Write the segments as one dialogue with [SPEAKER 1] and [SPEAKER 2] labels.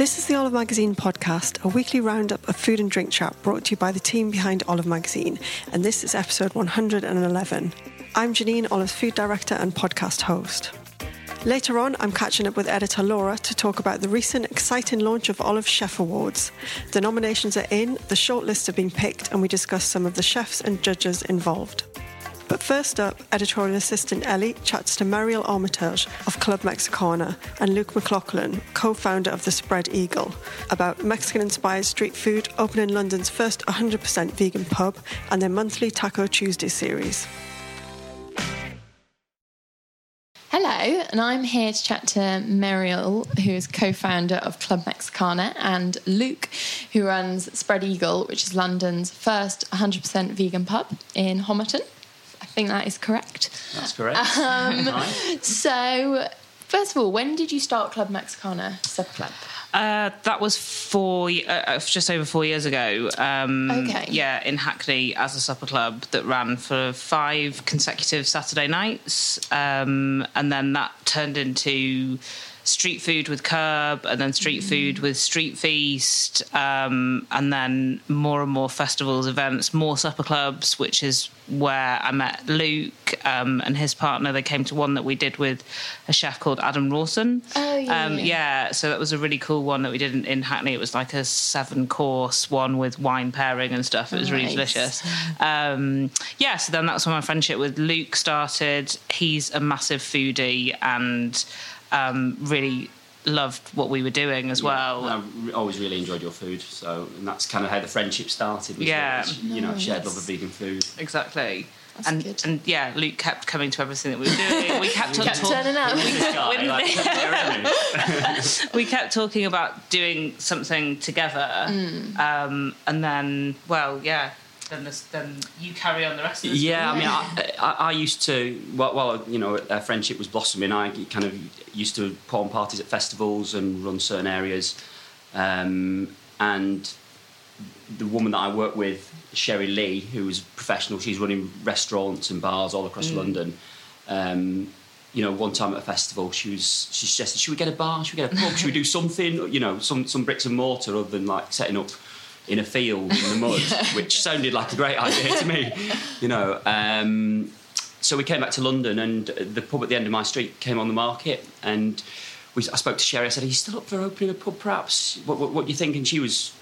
[SPEAKER 1] This is the Olive Magazine podcast, a weekly roundup of food and drink chat brought to you by the team behind Olive Magazine, and this is episode 111. I'm Janine, Olive's food director and podcast host. Later on, I'm catching up with editor Laura to talk about the recent exciting launch of Olive Chef Awards. The nominations are in, the shortlists have been picked, and we discuss some of the chefs and judges involved. But first up, editorial assistant Ellie chats to Meriel Armitage of Club Mexicana and Luke McLoughlin, co founder of the Spread Eagle, about Mexican inspired street food, opening London's first 100% vegan pub, and their monthly Taco Tuesday series.
[SPEAKER 2] Hello, and I'm here to chat to Mariel, who is co founder of Club Mexicana, and Luke, who runs Spread Eagle, which is London's first 100% vegan pub in Homerton. I think that is correct.
[SPEAKER 3] That's correct.
[SPEAKER 2] Um,
[SPEAKER 3] Right.
[SPEAKER 2] So, first of all, when did you start Club Mexicana Sub Club?
[SPEAKER 3] Uh, that was four, uh, uh, just over four years ago. Um,
[SPEAKER 2] Okay.
[SPEAKER 3] Yeah, in Hackney as a supper club that ran for five consecutive Saturday nights, um, and then that turned into street food with KERB, and then street food with Street Feast, um, and then more and more festivals, events, more supper clubs, which is where I met Luke um, and his partner. They came to one that we did with a chef called Adam Rawson.
[SPEAKER 2] Oh, yeah,
[SPEAKER 3] Um,
[SPEAKER 2] yeah.
[SPEAKER 3] so that was a really cool one that we did in, in Hackney. It was like a seven course one with wine pairing and stuff. It was really delicious. Um, yeah, so then that's when my friendship with Luke started. He's a massive foodie and um, really loved what we were doing as well.
[SPEAKER 4] I re- always really enjoyed your food, so and that's kind of how the friendship started. Was
[SPEAKER 3] Yeah.
[SPEAKER 4] that, you know, shared love of vegan food.
[SPEAKER 3] Exactly.
[SPEAKER 2] That's
[SPEAKER 3] and
[SPEAKER 2] good.
[SPEAKER 3] and yeah, Luke kept coming to everything that we were doing. We kept on
[SPEAKER 2] Kept
[SPEAKER 3] talk-
[SPEAKER 2] turning up.
[SPEAKER 4] Guy, like, yeah,
[SPEAKER 3] we kept talking about doing something together,
[SPEAKER 2] Mm.
[SPEAKER 3] um, and then, well, yeah, then this, then you carry on the rest of the
[SPEAKER 4] Yeah, I mean, I, I, I used to, while, while you know, our friendship was blossoming, I kind of used to put on parties at festivals and run certain areas. Um, and the woman that I work with, Sherry Lee, who is professional, she's running restaurants and bars all across London. Um, you know, one time at a festival, she was she suggested, should we get a bar? Should we get a pub? should we do something? You know, some some bricks and mortar other than like setting up in a field in the mud, which sounded like a great idea to me. You know. Um, so we came back to London, and the pub at the end of my street came on the market, and we, I spoke to Sherry. I said, "Are you still up for opening a pub, perhaps? What, what, what do you think?" And she was,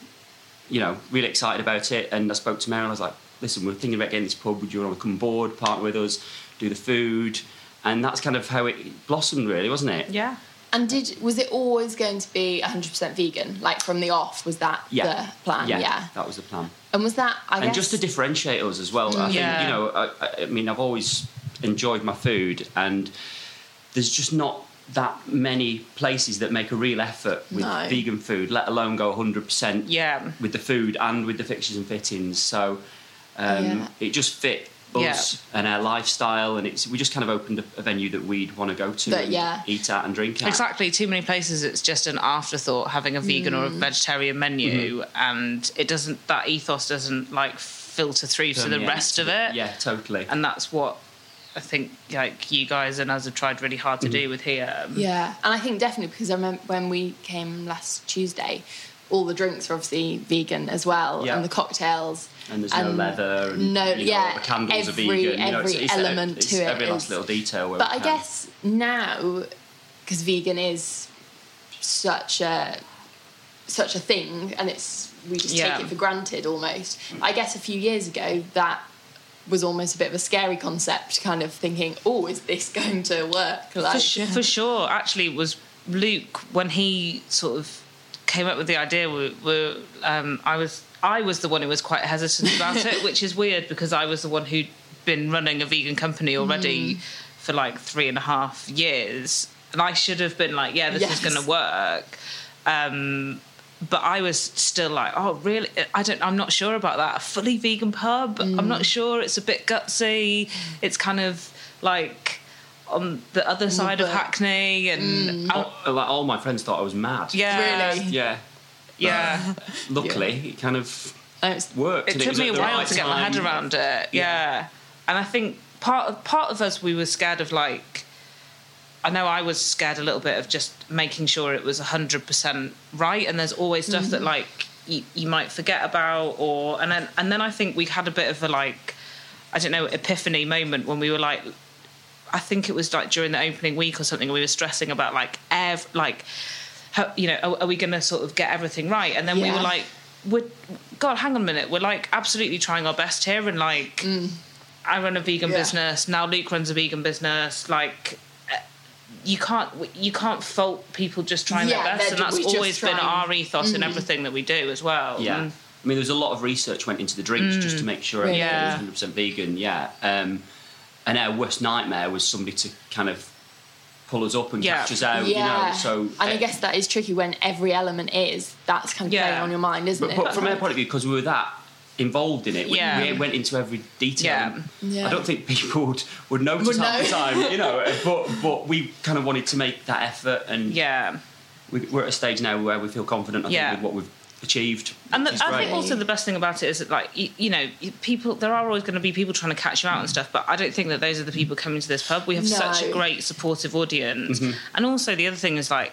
[SPEAKER 4] you know, really excited about it. And I spoke to Mary, and I was like, "Listen, we're thinking about getting this pub. Would you want to come board, partner with us, do the food?" And that's kind of how it blossomed, really, wasn't it?
[SPEAKER 3] Yeah.
[SPEAKER 2] And did was it always going to be 100% vegan? Like from the off, was that
[SPEAKER 4] Yeah.
[SPEAKER 2] the plan?
[SPEAKER 4] Yeah, that was the plan.
[SPEAKER 2] And was that I
[SPEAKER 4] and
[SPEAKER 2] guess
[SPEAKER 4] just to differentiate us as well. I think
[SPEAKER 3] Yeah.
[SPEAKER 4] you know, I- I, I mean, I've always enjoyed my food, and there's just not that many places that make a real effort with
[SPEAKER 2] No.
[SPEAKER 4] vegan food, let alone go 100%
[SPEAKER 3] Yeah.
[SPEAKER 4] with the food and with the fixtures and fittings. So um,
[SPEAKER 2] Yeah.
[SPEAKER 4] it just fit us and our lifestyle, and it's we just kind of opened a, a venue that we'd want to go to
[SPEAKER 2] That-
[SPEAKER 4] and
[SPEAKER 2] yeah.
[SPEAKER 4] eat at and drink at.
[SPEAKER 3] Exactly. Too many places, it's just an afterthought having a vegan or a
[SPEAKER 2] Mm.
[SPEAKER 3] vegetarian menu,
[SPEAKER 4] Mm-hmm.
[SPEAKER 3] and it doesn't. That ethos doesn't like filter through to the
[SPEAKER 4] Permeate
[SPEAKER 3] rest of it.
[SPEAKER 4] Yeah, totally.
[SPEAKER 3] And that's what I think like you guys and us have tried really hard to
[SPEAKER 4] Mm-hmm.
[SPEAKER 3] do with here.
[SPEAKER 2] Yeah, and I think definitely because I remember when we came last Tuesday, all the drinks were obviously vegan as well,
[SPEAKER 4] Yeah.
[SPEAKER 2] and the cocktails.
[SPEAKER 4] And there's no leather, and
[SPEAKER 2] no,
[SPEAKER 4] you know,
[SPEAKER 2] yeah,
[SPEAKER 4] the candles
[SPEAKER 2] every,
[SPEAKER 4] are vegan. You know,
[SPEAKER 2] every
[SPEAKER 4] it's, it's,
[SPEAKER 2] element
[SPEAKER 4] it's
[SPEAKER 2] to it
[SPEAKER 4] every last
[SPEAKER 2] is-
[SPEAKER 4] little detail. Where
[SPEAKER 2] But I
[SPEAKER 4] can.
[SPEAKER 2] guess now, because vegan is such a such a thing, and it's we just
[SPEAKER 3] Yeah.
[SPEAKER 2] take it for granted almost. I guess a few years ago that was almost a bit of a scary concept, kind of thinking, "Oh, is this going to work?" Like,
[SPEAKER 3] for, su- for sure. Actually, it was Luke when he sort of came up with the idea. We, we, um, I was I was the one who was quite hesitant about it, which is weird because I was the one who'd been running a vegan company already
[SPEAKER 2] Mm.
[SPEAKER 3] for like three and a half years, and I should have been like, yeah, this
[SPEAKER 2] Yes.
[SPEAKER 3] is going to work. Um, but I was still like, oh, really? I don't. I'm not sure about that. A fully vegan pub. I'm
[SPEAKER 2] Mm.
[SPEAKER 3] not sure. It's a bit gutsy. It's kind of like on the other side of Hackney, and
[SPEAKER 4] Oh, like all my friends thought I was mad.
[SPEAKER 3] yeah,
[SPEAKER 2] Really?
[SPEAKER 4] Yeah.
[SPEAKER 3] yeah.
[SPEAKER 4] Luckily, it kind of
[SPEAKER 2] uh, it's-
[SPEAKER 4] worked.
[SPEAKER 3] It
[SPEAKER 4] and
[SPEAKER 3] took
[SPEAKER 4] was
[SPEAKER 3] me
[SPEAKER 4] at
[SPEAKER 3] a
[SPEAKER 4] the
[SPEAKER 3] while
[SPEAKER 4] right
[SPEAKER 3] to get my head
[SPEAKER 4] time.
[SPEAKER 3] around it. Yeah. and I think part of, part of us we were scared of like. I know I was scared a little bit of just making sure it was hundred percent right, and there's always stuff that mm-hmm. like you, you might forget about, or and then and then I think we had a bit of a like, I don't know, epiphany moment when we were like, I think it was like during the opening week or something, we were stressing about like ev like, how, you know, are, are we going to sort of get everything right? And then we were like, we're, God, hang on a minute, we're like absolutely trying our best here, and like, I run a vegan
[SPEAKER 2] Mm. Yeah.
[SPEAKER 3] business now. Luke runs a vegan business, like. uh, You can't you can't fault people just trying
[SPEAKER 2] Yeah,
[SPEAKER 3] their best, and that's always been our ethos in everything that we do as well.
[SPEAKER 4] Yeah.
[SPEAKER 3] And-
[SPEAKER 4] I mean, there was a lot of research went into the drinks just to make sure
[SPEAKER 2] Really?
[SPEAKER 4] everything
[SPEAKER 3] Yeah.
[SPEAKER 4] was 100% vegan. Yeah. Um, and our worst nightmare was somebody to kind of pull us up and
[SPEAKER 3] Yeah.
[SPEAKER 4] catch us out.
[SPEAKER 2] yeah.
[SPEAKER 4] You know. So.
[SPEAKER 2] and I
[SPEAKER 4] uh,
[SPEAKER 2] guess that is tricky when every element is. That's kind of
[SPEAKER 3] Yeah.
[SPEAKER 2] playing on your mind, isn't
[SPEAKER 4] But,
[SPEAKER 2] it?
[SPEAKER 4] but from our point of view, because we were that involved in it, we,
[SPEAKER 3] Yeah.
[SPEAKER 4] we went into every detail.
[SPEAKER 3] Yeah.
[SPEAKER 2] Yeah.
[SPEAKER 4] I don't think people would, would notice
[SPEAKER 2] Would
[SPEAKER 4] half the time, you know. But but we kind of wanted to make that effort, and
[SPEAKER 3] yeah.
[SPEAKER 4] we, we're at a stage now where we feel confident. I
[SPEAKER 3] Yeah.
[SPEAKER 4] think with what we've achieved.
[SPEAKER 3] And the, I
[SPEAKER 4] great.
[SPEAKER 3] think also the best thing about it is that, like, you, you know, people, there are always going to be people trying to catch you out and stuff, but I don't think that those are the people coming to this pub. We have such a great supportive audience.
[SPEAKER 4] Mm-hmm.
[SPEAKER 3] And also, the other thing is, like,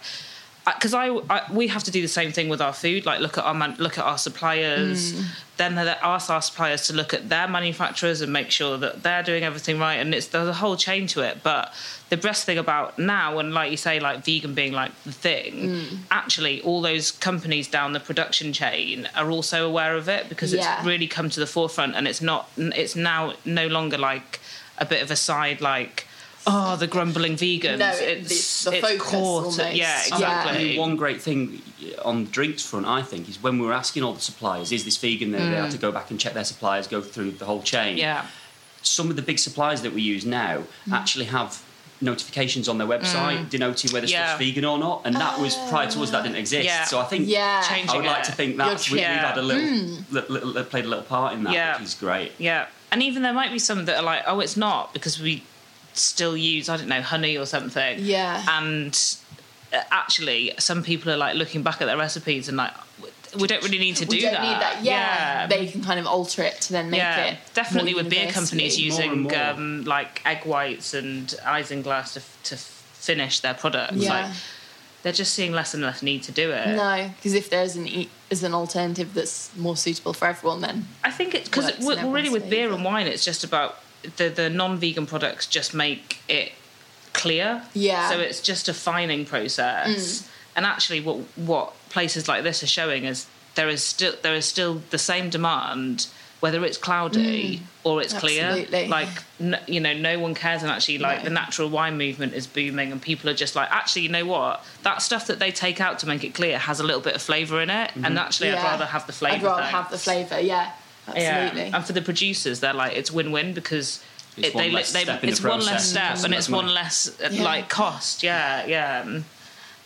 [SPEAKER 3] because I, I, we have to do the same thing with our food. Like, look at our man, look at our suppliers.
[SPEAKER 2] Mm.
[SPEAKER 3] Then they ask our suppliers to look at their manufacturers and make sure that they're doing everything right. And it's there's a whole chain to it. But the best thing about now, and like you say, like vegan being like the thing,
[SPEAKER 2] Mm.
[SPEAKER 3] actually, all those companies down the production chain are also aware of it because
[SPEAKER 2] Yeah.
[SPEAKER 3] it's really come to the forefront. And it's not. It's now no longer like a bit of a side like. Oh, the grumbling vegans!
[SPEAKER 2] No, it-
[SPEAKER 3] it's
[SPEAKER 2] the- the
[SPEAKER 3] it's
[SPEAKER 2] focus
[SPEAKER 3] core to-
[SPEAKER 2] almost.
[SPEAKER 3] yeah,
[SPEAKER 2] Yeah.
[SPEAKER 4] I
[SPEAKER 3] exactly.
[SPEAKER 4] mean, one great thing on the drinks front, I think, is when we were asking all the suppliers, is this vegan? They, they had to go back and check their suppliers, go through the whole chain.
[SPEAKER 3] Mm. yeah,
[SPEAKER 4] Some of the big suppliers that we use now
[SPEAKER 2] Mm.
[SPEAKER 4] actually have notifications on their website denoting whether
[SPEAKER 3] Mm. Yeah.
[SPEAKER 4] stuff's vegan or not, and that was prior to us that didn't exist.
[SPEAKER 3] Yeah.
[SPEAKER 4] So I think
[SPEAKER 2] Yeah.
[SPEAKER 4] I
[SPEAKER 3] Changing
[SPEAKER 4] would like to think
[SPEAKER 2] You're
[SPEAKER 4] we,
[SPEAKER 3] tr-
[SPEAKER 4] we've had a little, li- li- played a little part in that,
[SPEAKER 3] Yeah.
[SPEAKER 4] which is great.
[SPEAKER 3] yeah. And even there might be some that are like, oh, it's not because we still use I don't know honey or something.
[SPEAKER 2] Yeah.
[SPEAKER 3] And uh, actually, some people are like looking back at their recipes and like, we don't really need to
[SPEAKER 2] we
[SPEAKER 3] do
[SPEAKER 2] don't
[SPEAKER 3] that.
[SPEAKER 2] need that. Yeah. They can kind of alter it to then make
[SPEAKER 3] yeah,
[SPEAKER 2] it.
[SPEAKER 3] definitely
[SPEAKER 2] more
[SPEAKER 3] with beer companies
[SPEAKER 2] universally.
[SPEAKER 4] More
[SPEAKER 3] using
[SPEAKER 4] more.
[SPEAKER 3] um, like egg whites and isinglass to, to finish their products.
[SPEAKER 2] Yeah.
[SPEAKER 3] Like, they're just seeing less and less need to do it.
[SPEAKER 2] No, because if there's an e- is an alternative that's more suitable for everyone, then
[SPEAKER 3] I think it's because
[SPEAKER 2] Works in
[SPEAKER 3] really with beer and wine, it's just about the the non-vegan products just make it clear.
[SPEAKER 2] Yeah. Mm.
[SPEAKER 3] So it's just a fining process. And actually, what what places like this are showing is there is still there is still the same demand whether it's cloudy or it's clear.
[SPEAKER 2] absolutely.
[SPEAKER 3] Like n- you know, no one cares, and actually, like
[SPEAKER 2] No.
[SPEAKER 3] the natural wine movement is booming, and people are just like, actually, you know what? That stuff that they take out to make it clear has a little bit of flavour in it, and actually, I'd rather have the flavour.
[SPEAKER 2] I'd rather have the flavour. Yeah, absolutely.
[SPEAKER 3] Yeah, and for the producers, they're like it's win-win because
[SPEAKER 4] It's one less step in the
[SPEAKER 3] one less
[SPEAKER 4] process.
[SPEAKER 3] step and it's one less uh,
[SPEAKER 2] Yeah.
[SPEAKER 3] like cost. Yeah, yeah.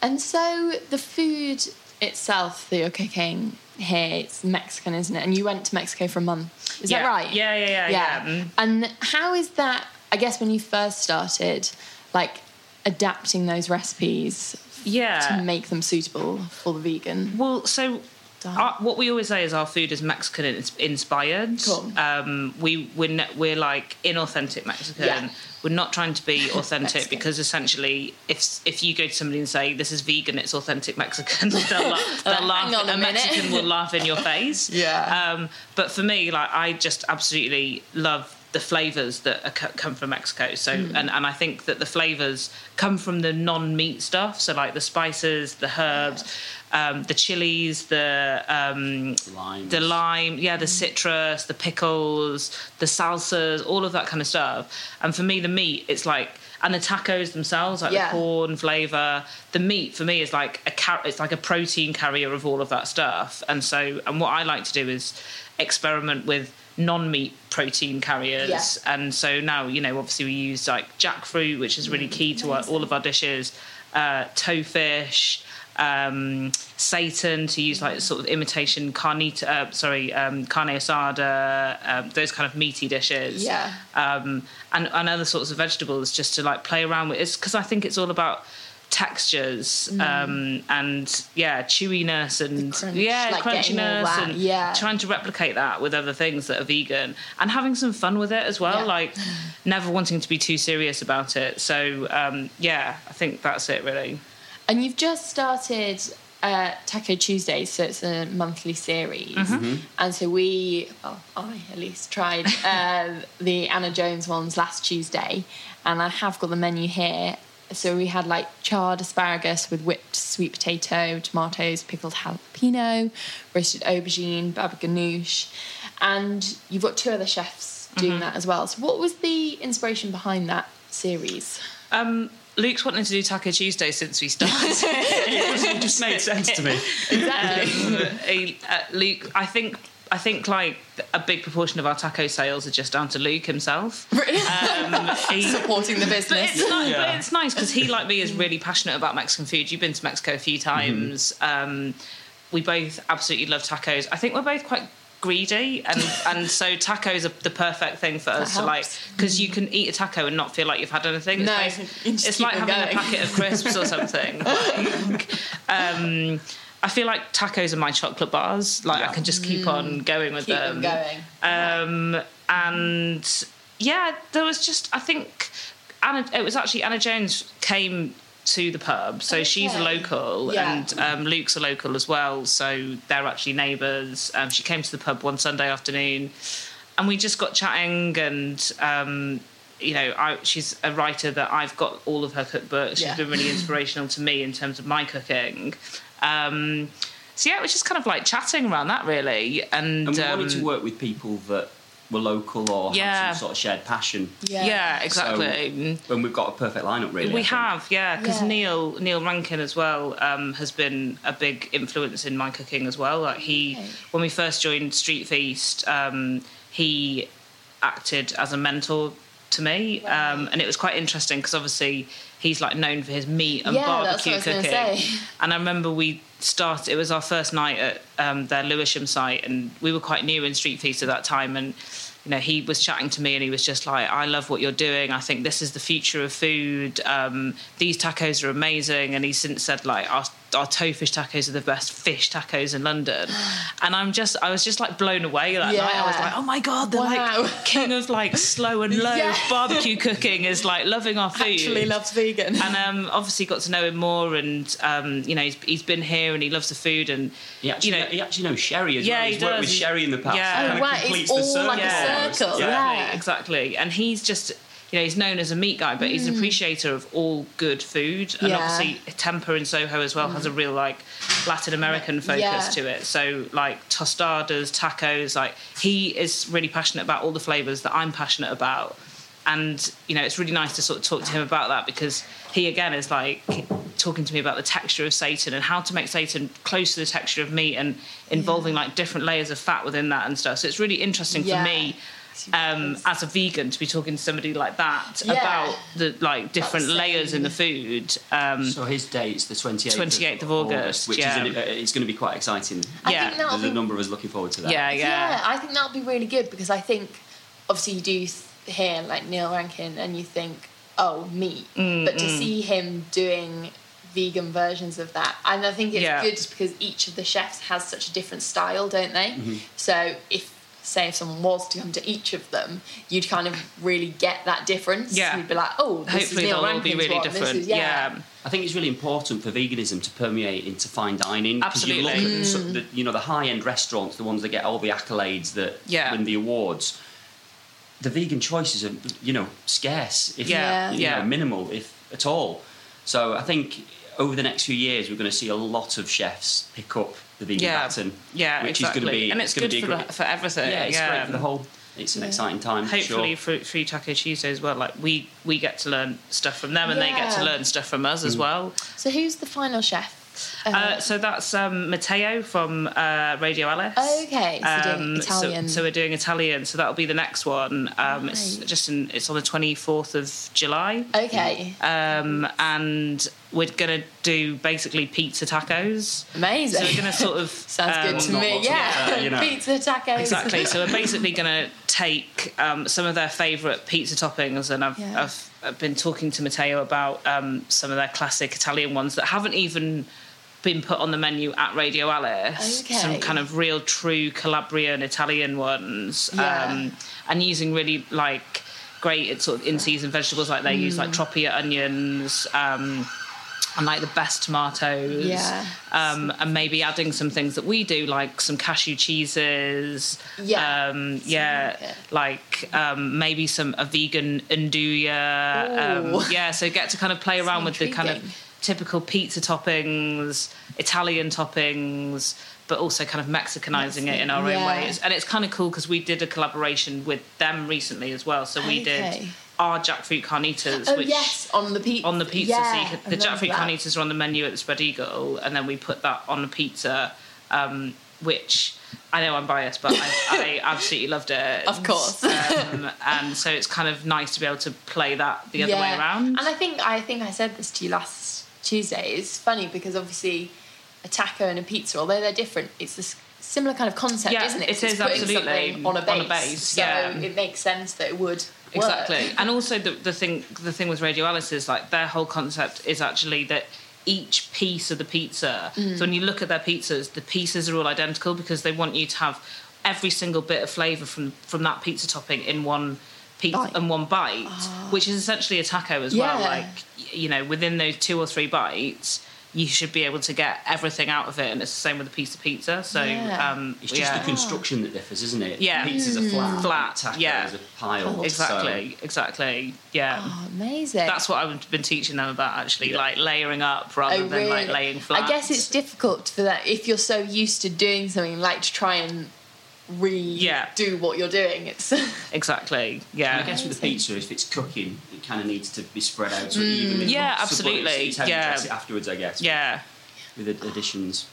[SPEAKER 2] And so the food itself that you're cooking here, it's Mexican, isn't it? And you went to Mexico for a month. Is
[SPEAKER 3] Yeah.
[SPEAKER 2] that right?
[SPEAKER 3] Yeah, yeah, yeah, yeah. Mm.
[SPEAKER 2] And how is that, I guess, when you first started, like adapting those recipes
[SPEAKER 3] Yeah.
[SPEAKER 2] to make them suitable for the vegan?
[SPEAKER 3] Well, so
[SPEAKER 2] Done.
[SPEAKER 3] Our, what we always say is our food is Mexican ins- inspired.
[SPEAKER 2] Cool.
[SPEAKER 3] Um, we we're, ne- we're like inauthentic Mexican.
[SPEAKER 2] Yeah.
[SPEAKER 3] We're not trying to be authentic because essentially, if if you go to somebody and say this is vegan, it's authentic Mexican, they'll, la- they'll laugh.
[SPEAKER 2] a
[SPEAKER 3] A. Mexican will laugh in your face.
[SPEAKER 2] Yeah.
[SPEAKER 3] Um, but for me, like I just absolutely love the flavors that are, co- come from Mexico. So,
[SPEAKER 2] Mm.
[SPEAKER 3] and, and I think that the flavors come from the non-meat stuff. So, like the spices, the herbs, um, the chilies, the um,
[SPEAKER 4] Limes.
[SPEAKER 3] the lime, yeah, the citrus, the pickles, the salsas, all of that kind of stuff. And for me, the meat, it's like. And the tacos themselves, like
[SPEAKER 2] Yeah.
[SPEAKER 3] the corn flavor, the meat for me is like a car- it's like a protein carrier of all of that stuff. And so, and what I like to do is experiment with non-meat protein carriers.
[SPEAKER 2] Yeah.
[SPEAKER 3] And so now, you know, obviously we use like jackfruit, which is really key to our, all of our dishes, uh, tofish, um, seitan to use like sort of imitation carnita, uh, sorry, um, carne asada, um, those kind of meaty dishes.
[SPEAKER 2] Yeah.
[SPEAKER 3] Um, and, and other sorts of vegetables just to like play around with. It's because I think it's all about textures um, and yeah chewiness and
[SPEAKER 2] crunch,
[SPEAKER 3] yeah
[SPEAKER 2] like
[SPEAKER 3] crunchiness and
[SPEAKER 2] yeah.
[SPEAKER 3] trying to replicate that with other things that are vegan and having some fun with it as well
[SPEAKER 2] Yeah.
[SPEAKER 3] like never wanting to be too serious about it so um, yeah i think that's it really
[SPEAKER 2] And you've just started uh, Taco Tuesdays, so it's a monthly series. And so we, well, I at least tried uh, the Anna Jones ones last Tuesday, and I have got the menu here. So we had like charred asparagus with whipped sweet potato, tomatoes, pickled jalapeno, roasted aubergine, baba ganoush, and you've got two other chefs doing that as well. So what was the inspiration behind that series?
[SPEAKER 3] um, luke's wanting to do taco tuesday since we started
[SPEAKER 4] it just made sense to me.
[SPEAKER 3] um, he- uh, Luke, I think. I think like a big proportion of our taco sales are just down to Luke himself. Um, he-
[SPEAKER 2] Supporting the
[SPEAKER 3] but
[SPEAKER 2] business.
[SPEAKER 3] it's, ni-
[SPEAKER 4] Yeah.
[SPEAKER 3] but it's nice because he, like me, is really passionate about Mexican food. You've been to Mexico a few times. Um, we both absolutely love tacos. I think we're both quite greedy, and and so tacos are the perfect thing for us to like because you can eat a taco and not feel like you've had anything.
[SPEAKER 2] No,
[SPEAKER 3] it's,
[SPEAKER 2] you
[SPEAKER 3] basi-
[SPEAKER 2] just
[SPEAKER 3] it's like having
[SPEAKER 2] going.
[SPEAKER 3] a packet of crisps or something. Like, um, I feel like tacos are my chocolate bars. Like I can just keep on going with
[SPEAKER 2] Keep
[SPEAKER 3] them.
[SPEAKER 2] them going.
[SPEAKER 3] Um, and yeah, there was just I think Anna. It was actually Anna Jones came to the pub, so she's a local,
[SPEAKER 2] Yeah.
[SPEAKER 3] and um, Luke's a local as well. So they're actually neighbours. Um, she came to the pub one Sunday afternoon, and we just got chatting and. Um, you know, I, she's a writer that I've got all of her cookbooks. She's
[SPEAKER 2] Yeah.
[SPEAKER 3] been really inspirational to me in terms of my cooking. Um, so yeah, it was just kind of like chatting around that really, and,
[SPEAKER 4] And we
[SPEAKER 3] um,
[SPEAKER 4] wanted to work with people that were local or
[SPEAKER 3] Yeah.
[SPEAKER 4] had some sort of shared passion.
[SPEAKER 3] yeah, yeah exactly.
[SPEAKER 4] And we've got a perfect lineup, really.
[SPEAKER 3] We have, yeah, because
[SPEAKER 2] Yeah.
[SPEAKER 3] Neil Neil Rankin as well um, has been a big influence in my cooking as well. Like he,
[SPEAKER 2] Okay.
[SPEAKER 3] when we first joined Street Feast, um, he acted as a mentor to me, um, and it was quite interesting because obviously he's like known for his meat and
[SPEAKER 2] Yeah,
[SPEAKER 3] barbecue
[SPEAKER 2] what I was
[SPEAKER 3] cooking. And I remember we started. It was our first night at um, their Lewisham site, and we were quite new in Street Feast at that time. And you know, he was chatting to me, and he was just like, "I love what you're doing. I think this is the future of food. Um, these tacos are amazing." And he's since said, like, our our tofish tacos are the best fish tacos in London. And I'm just, I was just like blown away that night. I was like, "Oh my god, the
[SPEAKER 2] Wow.
[SPEAKER 3] like king of like slow and low
[SPEAKER 2] Yeah.
[SPEAKER 3] barbecue cooking is like loving our food."
[SPEAKER 2] Actually loves vegan.
[SPEAKER 3] and um, obviously got to know him more and um, you know he's, he's been here and he loves the food and
[SPEAKER 4] He actually,
[SPEAKER 3] you know
[SPEAKER 4] he actually knows Sherry as
[SPEAKER 3] Yeah,
[SPEAKER 4] well.
[SPEAKER 3] he
[SPEAKER 4] He's worked with Sherry in the past.
[SPEAKER 3] Yeah.
[SPEAKER 4] It
[SPEAKER 3] Oh,
[SPEAKER 4] kind of
[SPEAKER 2] right, it's all
[SPEAKER 4] the circle.
[SPEAKER 2] like a circle,
[SPEAKER 4] almost.
[SPEAKER 2] yeah.
[SPEAKER 3] exactly and he's just you know, he's known as a meat guy, but he's an appreciator of all good food. And
[SPEAKER 2] Mm. Yeah. Mm.
[SPEAKER 3] obviously, Temper in Soho as well has a real like Latin American focus
[SPEAKER 2] Yeah.
[SPEAKER 3] to it. So like tostadas, tacos, like he is really passionate about all the flavors that I'm passionate about. And you know, it's really nice to sort of talk to him about that because he again is like talking to me about the texture of seitan and how to make seitan close to the texture of meat and involving like different layers of fat within that and stuff. So it's really interesting
[SPEAKER 2] Yeah.
[SPEAKER 3] for me um, as a vegan to be talking to somebody like that
[SPEAKER 2] Yeah.
[SPEAKER 3] about the like different
[SPEAKER 2] That's
[SPEAKER 3] layers in the food. Um,
[SPEAKER 4] So his date's the 28th,
[SPEAKER 3] 28th of August,
[SPEAKER 4] which
[SPEAKER 3] yeah.
[SPEAKER 4] is in, uh, it's going to be quite exciting.
[SPEAKER 2] I
[SPEAKER 3] Yeah.
[SPEAKER 2] think that'll
[SPEAKER 4] There's a number of us looking forward to that.
[SPEAKER 3] yeah,
[SPEAKER 2] yeah.
[SPEAKER 3] yeah,
[SPEAKER 2] I think that'll be really good because I think obviously you do th- hear like Neil Rankin and you think, oh, meat,
[SPEAKER 3] Mm,
[SPEAKER 2] but to see him doing vegan versions of that, and I think it's
[SPEAKER 3] Yeah.
[SPEAKER 2] good because each of the chefs has such a different style, don't they?
[SPEAKER 3] Mm-hmm.
[SPEAKER 2] So if say if someone was to come to each of them, you'd kind of really get that difference.
[SPEAKER 3] Yeah.
[SPEAKER 2] You'd be like, oh, this
[SPEAKER 3] Hopefully
[SPEAKER 2] is Neil
[SPEAKER 3] they'll all be
[SPEAKER 2] Rankin's
[SPEAKER 3] really
[SPEAKER 2] one, this
[SPEAKER 3] different.
[SPEAKER 2] is-
[SPEAKER 3] yeah.
[SPEAKER 4] I think it's really important for veganism to permeate into fine dining. 'cause You look
[SPEAKER 3] Absolutely.
[SPEAKER 4] at the, you know the high end restaurants, the ones that get all the accolades that
[SPEAKER 3] Yeah.
[SPEAKER 4] win the awards. The vegan choices are you know scarce, if
[SPEAKER 3] Yeah,
[SPEAKER 4] you
[SPEAKER 3] yeah.
[SPEAKER 4] know, minimal, if at all. So I think over the next few years we're going to see a lot of chefs pick up the vegan
[SPEAKER 3] yeah,
[SPEAKER 4] baton,
[SPEAKER 3] yeah,
[SPEAKER 4] which
[SPEAKER 3] exactly.
[SPEAKER 4] is going to be
[SPEAKER 3] and it's
[SPEAKER 4] gonna
[SPEAKER 3] good
[SPEAKER 4] be
[SPEAKER 3] for,
[SPEAKER 4] great-
[SPEAKER 3] the, for everything.
[SPEAKER 4] yeah, it's
[SPEAKER 3] yeah.
[SPEAKER 4] great for the whole. It's an exciting time.
[SPEAKER 3] Hopefully,
[SPEAKER 4] sure.
[SPEAKER 3] for free Taco Tuesday as well. Like we we get to learn stuff from them, and they get to learn stuff from us as
[SPEAKER 4] Mm.
[SPEAKER 3] well.
[SPEAKER 2] So who's the final chef?
[SPEAKER 3] Uh, so that's um, Matteo from uh, Radio Alice.
[SPEAKER 2] Okay, so doing
[SPEAKER 3] Um,
[SPEAKER 2] Italian.
[SPEAKER 3] So, we're doing Italian. So that'll be the next one. Um, It's just in, it's on the twenty fourth of July.
[SPEAKER 2] okay,
[SPEAKER 3] Um, and we're gonna do basically pizza tacos.
[SPEAKER 2] amazing.
[SPEAKER 3] So we're gonna sort of
[SPEAKER 2] Sounds good
[SPEAKER 3] um,
[SPEAKER 2] to
[SPEAKER 4] not
[SPEAKER 2] me.
[SPEAKER 4] lots of
[SPEAKER 2] Yeah,
[SPEAKER 4] that, you know.
[SPEAKER 2] pizza tacos.
[SPEAKER 3] Exactly. So we're basically going to take um, some of their favourite pizza toppings, and I've,
[SPEAKER 2] Yeah.
[SPEAKER 3] I've, I've been talking to Matteo about um, some of their classic Italian ones that haven't even been put on the menu at Radio Alice.
[SPEAKER 2] Okay.
[SPEAKER 3] Some kind of real, true Calabrian Italian ones,
[SPEAKER 2] Yeah.
[SPEAKER 3] um, and using really like great sort of in-season vegetables. Like they use
[SPEAKER 2] Mm.
[SPEAKER 3] like Tropea onions. And like the best tomatoes,
[SPEAKER 2] Yeah.
[SPEAKER 3] um, and maybe adding some things that we do, like some cashew cheeses,
[SPEAKER 2] Yeah.
[SPEAKER 3] um, yeah,
[SPEAKER 2] like
[SPEAKER 3] um, maybe some a vegan
[SPEAKER 2] Ooh.
[SPEAKER 3] um, yeah. So get to kind of play around with the kind of typical pizza toppings, Italian toppings, but also kind of Mexicanizing it in our own ways. And it's kind of cool because we did a collaboration with them recently as well. So we
[SPEAKER 2] Okay.
[SPEAKER 3] did our jackfruit carnitas,
[SPEAKER 2] Oh
[SPEAKER 3] which
[SPEAKER 2] yes, on the pizza.
[SPEAKER 3] on the pizza.
[SPEAKER 2] Yeah,
[SPEAKER 3] so you could, the jackfruit
[SPEAKER 2] that.
[SPEAKER 3] carnitas are on the menu at the Spread Eagle, and then we put that on the pizza, um, which I know I'm biased, but I, I absolutely loved it.
[SPEAKER 2] Of course.
[SPEAKER 3] um, and so it's kind of nice to be able to play that the other way around.
[SPEAKER 2] And I think I think I said this to you last Tuesday. It's funny because obviously a taco and a pizza, although they're different, it's this similar kind of concept,
[SPEAKER 3] Yeah,
[SPEAKER 2] isn't it?
[SPEAKER 3] it
[SPEAKER 2] It's
[SPEAKER 3] absolutely
[SPEAKER 2] on a base.
[SPEAKER 3] on a base,
[SPEAKER 2] so
[SPEAKER 3] yeah.
[SPEAKER 2] it makes sense that it would work.
[SPEAKER 3] Exactly. And also the, the thing the thing with Radio Alice is like their whole concept is actually that each piece of the pizza.
[SPEAKER 2] Mm.
[SPEAKER 3] So when you look at their pizzas, the pieces are all identical because they want you to have every single bit of flavour from from that pizza topping in one pizza and one bite, which is essentially a taco as well. Like you know, within those two or three bites. You should be able to get everything out of it, and it's the same with a piece of pizza. So,
[SPEAKER 2] Yeah.
[SPEAKER 3] um,
[SPEAKER 4] It's just
[SPEAKER 3] yeah.
[SPEAKER 4] the construction that differs, isn't it?
[SPEAKER 3] Yeah.
[SPEAKER 4] Pizzas are flat,
[SPEAKER 3] Flat,
[SPEAKER 4] tacos
[SPEAKER 3] yeah.
[SPEAKER 4] are piled.
[SPEAKER 3] exactly, exactly, yeah.
[SPEAKER 2] Oh, amazing.
[SPEAKER 3] That's what I've been teaching them about actually, like layering up rather
[SPEAKER 2] Oh,
[SPEAKER 3] than like laying flat.
[SPEAKER 2] I guess it's difficult for that if you're so used to doing something like to try and re
[SPEAKER 3] Yeah.
[SPEAKER 2] do what you're doing. It's
[SPEAKER 3] exactly,
[SPEAKER 4] And
[SPEAKER 3] yeah.
[SPEAKER 4] I guess with the pizza, if it's cooking, it kind of needs to be spread out so evenly.
[SPEAKER 3] Mm. Yeah,
[SPEAKER 4] So,
[SPEAKER 3] absolutely,
[SPEAKER 4] It's, it's
[SPEAKER 3] yeah.
[SPEAKER 4] it afterwards, I guess.
[SPEAKER 3] Yeah,
[SPEAKER 4] With ad- additions.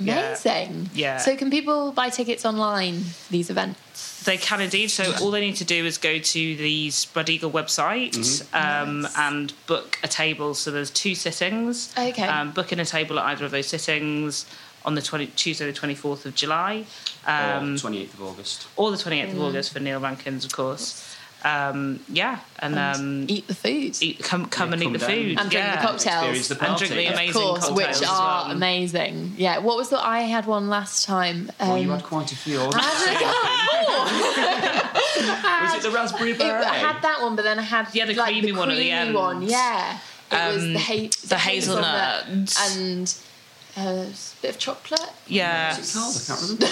[SPEAKER 2] Amazing.
[SPEAKER 3] Yeah.
[SPEAKER 2] So can people buy tickets online for these events?
[SPEAKER 3] they can indeed. So all they need to do is go to the Spread Eagle website um,
[SPEAKER 2] Nice.
[SPEAKER 3] and book a table. So there's two sittings.
[SPEAKER 2] Okay.
[SPEAKER 3] Um, booking a table at either of those sittings on the 20, Tuesday the 24th of July. Um,
[SPEAKER 4] or 28th of August.
[SPEAKER 3] or the 28th
[SPEAKER 2] Mm.
[SPEAKER 3] of August for Neil Rankins, of course. Um, yeah, and, um,
[SPEAKER 2] Eat the food.
[SPEAKER 3] eat, come come
[SPEAKER 4] Yeah,
[SPEAKER 3] and eat the
[SPEAKER 4] down.
[SPEAKER 3] food
[SPEAKER 2] And drink
[SPEAKER 3] yeah.
[SPEAKER 2] the cocktails.
[SPEAKER 4] The
[SPEAKER 3] And drink the
[SPEAKER 2] of
[SPEAKER 3] amazing
[SPEAKER 2] course,
[SPEAKER 3] cocktails
[SPEAKER 2] which are
[SPEAKER 3] well.
[SPEAKER 2] amazing. Yeah. What was the? I had one last time. Um,
[SPEAKER 4] oh, you had quite a few.
[SPEAKER 2] I
[SPEAKER 4] Was it the raspberry
[SPEAKER 2] It,
[SPEAKER 4] beret?
[SPEAKER 2] I had that one, but then I had
[SPEAKER 3] Yeah, the
[SPEAKER 2] like,
[SPEAKER 3] creamy
[SPEAKER 2] the
[SPEAKER 3] one at the
[SPEAKER 2] creamy
[SPEAKER 3] end.
[SPEAKER 2] one. Yeah, it was
[SPEAKER 3] Um,
[SPEAKER 2] the, ha-
[SPEAKER 3] the hazelnut.
[SPEAKER 2] and a bit of chocolate.
[SPEAKER 3] Yeah.
[SPEAKER 4] What's it called? I can't remember.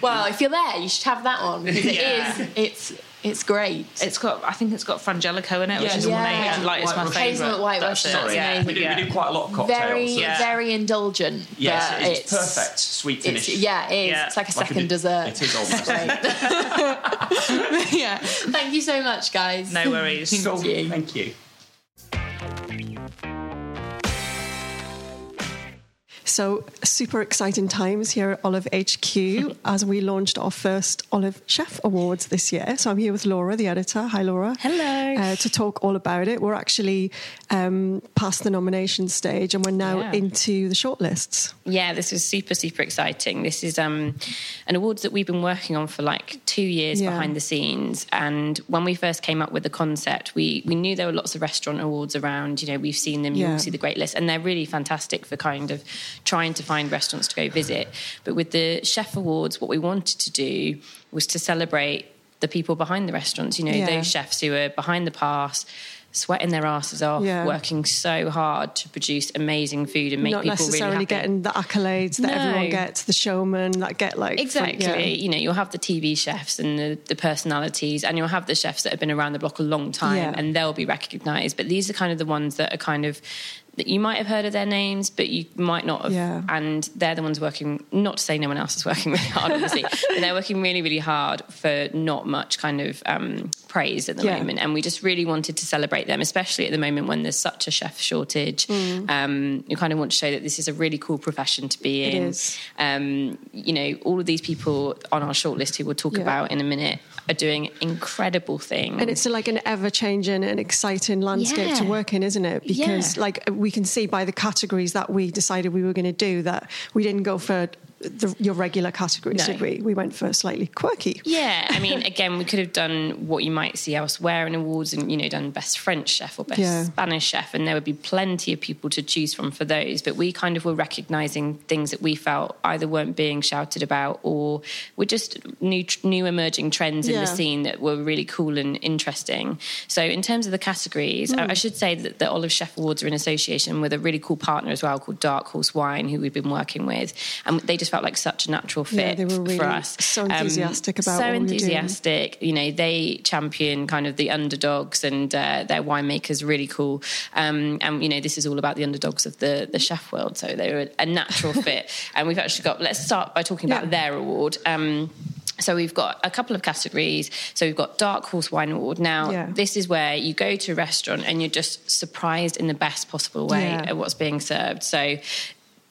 [SPEAKER 2] Well, if you're there, you should have that one because it is. It's It's great.
[SPEAKER 3] It's got, I think it's got Frangelico in it, which
[SPEAKER 4] Yeah,
[SPEAKER 3] is
[SPEAKER 2] yeah.
[SPEAKER 3] amazing. Like, it's my favourite.
[SPEAKER 2] Hazelnut White
[SPEAKER 3] That's
[SPEAKER 2] Russian,
[SPEAKER 3] it,
[SPEAKER 2] that's
[SPEAKER 3] yeah.
[SPEAKER 4] We do,
[SPEAKER 3] yeah.
[SPEAKER 4] we do quite a lot of cocktails.
[SPEAKER 2] very,
[SPEAKER 3] Yeah.
[SPEAKER 2] very indulgent.
[SPEAKER 4] Yes,
[SPEAKER 2] but
[SPEAKER 4] it's, perfect. Sweet
[SPEAKER 2] It's,
[SPEAKER 4] finish.
[SPEAKER 2] yeah, it is.
[SPEAKER 3] Yeah.
[SPEAKER 2] It's like a
[SPEAKER 4] Like
[SPEAKER 2] second
[SPEAKER 4] di-
[SPEAKER 2] dessert.
[SPEAKER 4] It is almost.
[SPEAKER 2] yeah. Thank you so much, guys.
[SPEAKER 3] No worries.
[SPEAKER 4] So,
[SPEAKER 2] Thank you.
[SPEAKER 4] Thank you.
[SPEAKER 1] So, super exciting times here at Olive HQ as we launched our first Olive Chef Awards this year. So, I'm here with Laura, the editor. Hi, Laura.
[SPEAKER 5] Hello.
[SPEAKER 1] Uh, to talk all about it. We're actually um, past the nomination stage and we're now
[SPEAKER 5] Yeah.
[SPEAKER 1] into the shortlists.
[SPEAKER 5] Yeah, this is super, super exciting. This is um, an awards that we've been working on for like two years
[SPEAKER 1] Yeah.
[SPEAKER 5] behind the scenes. And when we first came up with the concept, we, we knew there were lots of restaurant awards around. You know, we've seen them, you
[SPEAKER 1] Yeah.
[SPEAKER 5] all see the great list, and they're really fantastic for kind of trying to find restaurants to go visit. But with the Chef Awards, what we wanted to do was to celebrate the people behind the restaurants, you know,
[SPEAKER 1] Yeah.
[SPEAKER 5] those chefs who are behind the pass. Sweating their asses off,
[SPEAKER 1] Yeah.
[SPEAKER 5] working so hard to produce amazing food and make
[SPEAKER 1] Not
[SPEAKER 5] people
[SPEAKER 1] necessarily
[SPEAKER 5] really happy.
[SPEAKER 1] getting the accolades that
[SPEAKER 5] No.
[SPEAKER 1] everyone gets, the showmen that get like.
[SPEAKER 5] Exactly.
[SPEAKER 1] yeah.
[SPEAKER 5] You know, you'll have the TV chefs and the, the personalities, and you'll have the chefs that have been around the block a long time
[SPEAKER 1] Yeah.
[SPEAKER 5] and they'll be recognised. But these are kind of the ones that are kind of that you might have heard of their names, but you might not have.
[SPEAKER 1] Yeah.
[SPEAKER 5] And they're the ones working, not to say no one else is working really hard, obviously, but they're working really, really hard for not much kind of um, praise at the
[SPEAKER 1] Yeah.
[SPEAKER 5] moment. And we just really wanted to celebrate them, especially at the moment when there's such a chef shortage.
[SPEAKER 1] Mm.
[SPEAKER 5] Um, you kind of want to show that this is a really cool profession to be in.
[SPEAKER 1] is.
[SPEAKER 5] Um, you know, all of these people on our shortlist who we'll talk
[SPEAKER 1] Yeah.
[SPEAKER 5] about in a minute are doing incredible things.
[SPEAKER 1] And it's like an ever changing and exciting landscape to work in, isn't it? Because like we can see by the categories that we decided we were going to do that we didn't go for the, your regular categories,
[SPEAKER 5] No.
[SPEAKER 1] did we? We went for slightly quirky.
[SPEAKER 5] yeah, I mean, again, we could have done what you might see elsewhere in awards and, you know, done best French chef or best
[SPEAKER 1] Yeah.
[SPEAKER 5] Spanish chef, and there would be plenty of people to choose from for those. But we kind of were recognizing things that we felt either weren't being shouted about or were just new, new emerging trends in
[SPEAKER 1] Yeah.
[SPEAKER 5] the scene that were really cool and interesting. So, in terms of the categories,
[SPEAKER 1] Hmm.
[SPEAKER 5] I, I should say that the Olive Chef Awards are in association with a really cool partner as well called Dark Horse Wine, who we've been working with. And they just felt like such a natural fit
[SPEAKER 1] Yeah, they were really
[SPEAKER 5] for us. Um,
[SPEAKER 1] so enthusiastic about
[SPEAKER 5] so
[SPEAKER 1] what we were doing.
[SPEAKER 5] enthusiastic. You know, they champion kind of the underdogs, and uh, their winemakers really cool. Um, and you know, this is all about the underdogs of the the chef world. So they were a natural fit. And we've actually got. Let's start by talking about
[SPEAKER 1] Yeah.
[SPEAKER 5] their award. Um, so we've got a couple of categories. So we've got Dark Horse Wine Award. Now,
[SPEAKER 1] Yeah.
[SPEAKER 5] this is where you go to a restaurant and you're just surprised in the best possible way
[SPEAKER 1] Yeah.
[SPEAKER 5] at what's being served. So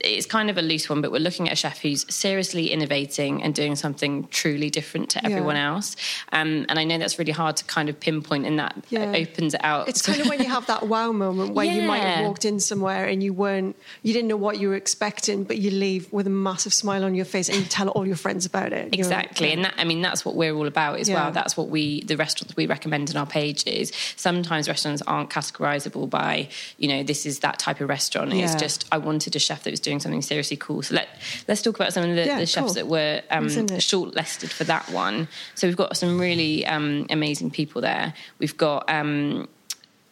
[SPEAKER 5] it's kind of a loose one, but we're looking at a chef who's seriously innovating and doing something truly different to
[SPEAKER 1] Yeah.
[SPEAKER 5] everyone else. Um, and I know that's really hard to kind of pinpoint, and that
[SPEAKER 1] Yeah.
[SPEAKER 5] opens it out.
[SPEAKER 1] It's kind of when you have that wow moment where you might have walked in somewhere and you weren't, you didn't know what you were expecting, but you leave with a massive smile on your face and you tell all your friends about it.
[SPEAKER 5] Exactly, and that I mean that's what we're all about as
[SPEAKER 1] Yeah.
[SPEAKER 5] well. That's what we the restaurants we recommend in our pages. Sometimes restaurants aren't categorizable by you know this is that type of restaurant. It's just I wanted a chef that was doing something seriously cool. So let let's talk about some of the,
[SPEAKER 1] Yeah,
[SPEAKER 5] the chefs
[SPEAKER 1] cool.
[SPEAKER 5] that were um,
[SPEAKER 1] Who's in it?
[SPEAKER 5] shortlisted for that one. So we've got some really um, amazing people there. We've got. Um,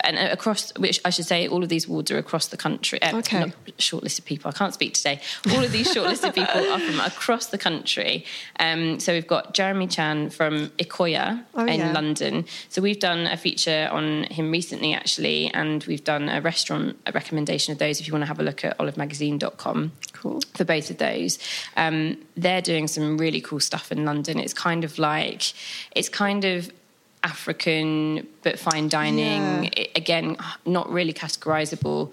[SPEAKER 5] and across, which I should say, all of these awards are across the country. Uh,
[SPEAKER 1] Okay.
[SPEAKER 5] not shortlisted people. I can't speak today. All of these shortlisted people are from across the country. Um, so we've got Jeremy Chan from Ikoyi
[SPEAKER 1] Oh,
[SPEAKER 5] in
[SPEAKER 1] yeah.
[SPEAKER 5] London. So we've done a feature on him recently, actually, and we've done a restaurant a recommendation of those. If you want to have a look at olivemagazine.com
[SPEAKER 1] Cool.
[SPEAKER 5] for both of those. Um, they're doing some really cool stuff in London. It's kind of like, it's kind of African but fine dining.
[SPEAKER 1] Yeah.
[SPEAKER 5] It- again, not really categorizable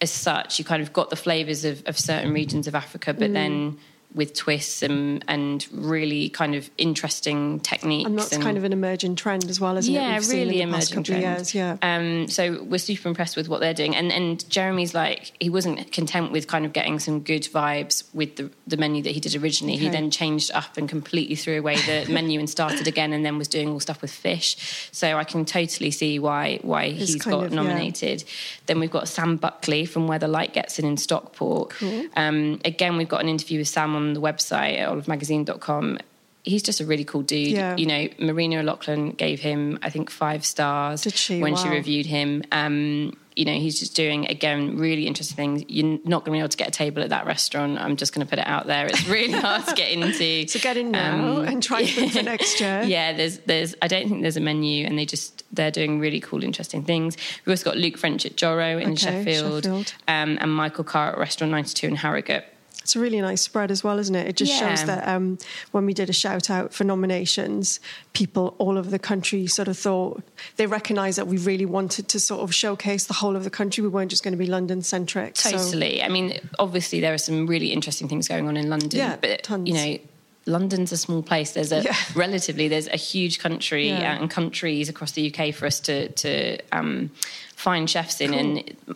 [SPEAKER 5] as such. You kind of got the flavors of, of certain regions of Africa,
[SPEAKER 1] Mm.
[SPEAKER 5] but then with twists and, and really kind of interesting techniques.
[SPEAKER 1] And that's
[SPEAKER 5] and-
[SPEAKER 1] kind of an emerging trend as well, isn't it?
[SPEAKER 5] yeah,
[SPEAKER 1] We've seen
[SPEAKER 5] really
[SPEAKER 1] in the past
[SPEAKER 5] emerging trend.
[SPEAKER 1] years. Yeah.
[SPEAKER 5] Um, so we're super impressed with what they're doing, and and Jeremy's like he wasn't content with kind of getting some good vibes with the the menu that he did originally. He then changed up and completely threw away the menu and started again, and then was doing all stuff with fish. So I can totally see why why
[SPEAKER 1] It's
[SPEAKER 5] he's got
[SPEAKER 1] of, yeah.
[SPEAKER 5] nominated. Then we've got Sam Buckley from Where the Light Gets In in Stockport.
[SPEAKER 1] Cool.
[SPEAKER 5] Um, again, we've got an interview with Sam on the website at olivemagazine.com he's just a really cool dude.
[SPEAKER 1] Yeah.
[SPEAKER 5] You know, Marina O'Loughlin gave him, I think, five stars
[SPEAKER 1] Did she?
[SPEAKER 5] when she reviewed him. Um, you know, he's just doing again really interesting things. You're not going to be able to get a table at that restaurant. I'm just going to put it out there. It's really hard to get into.
[SPEAKER 1] So get in now and try them for next year.
[SPEAKER 5] Um, Yeah, there's there's I don't think there's a menu, and they just they're doing really cool, interesting things. We've also got Luke French at Joro in
[SPEAKER 1] Okay,
[SPEAKER 5] Sheffield,
[SPEAKER 1] Sheffield.
[SPEAKER 5] Um, and Michael Carr at Restaurant 92 in Harrogate.
[SPEAKER 1] It's a really nice spread as well, isn't it? It just
[SPEAKER 5] Yeah.
[SPEAKER 1] shows that um, when we did a shout out for nominations, people all over the country sort of thought they recognised that we really wanted to sort of showcase the whole of the country. We weren't just going to be London centric.
[SPEAKER 5] Totally. I mean, obviously there are some really interesting things going on in London,
[SPEAKER 1] Yeah,
[SPEAKER 5] but
[SPEAKER 1] tons.
[SPEAKER 5] you know. London's a small place. There's a
[SPEAKER 1] Yeah.
[SPEAKER 5] relatively there's a huge country
[SPEAKER 1] Yeah.
[SPEAKER 5] and countries across the UK for us to to um, find chefs in, and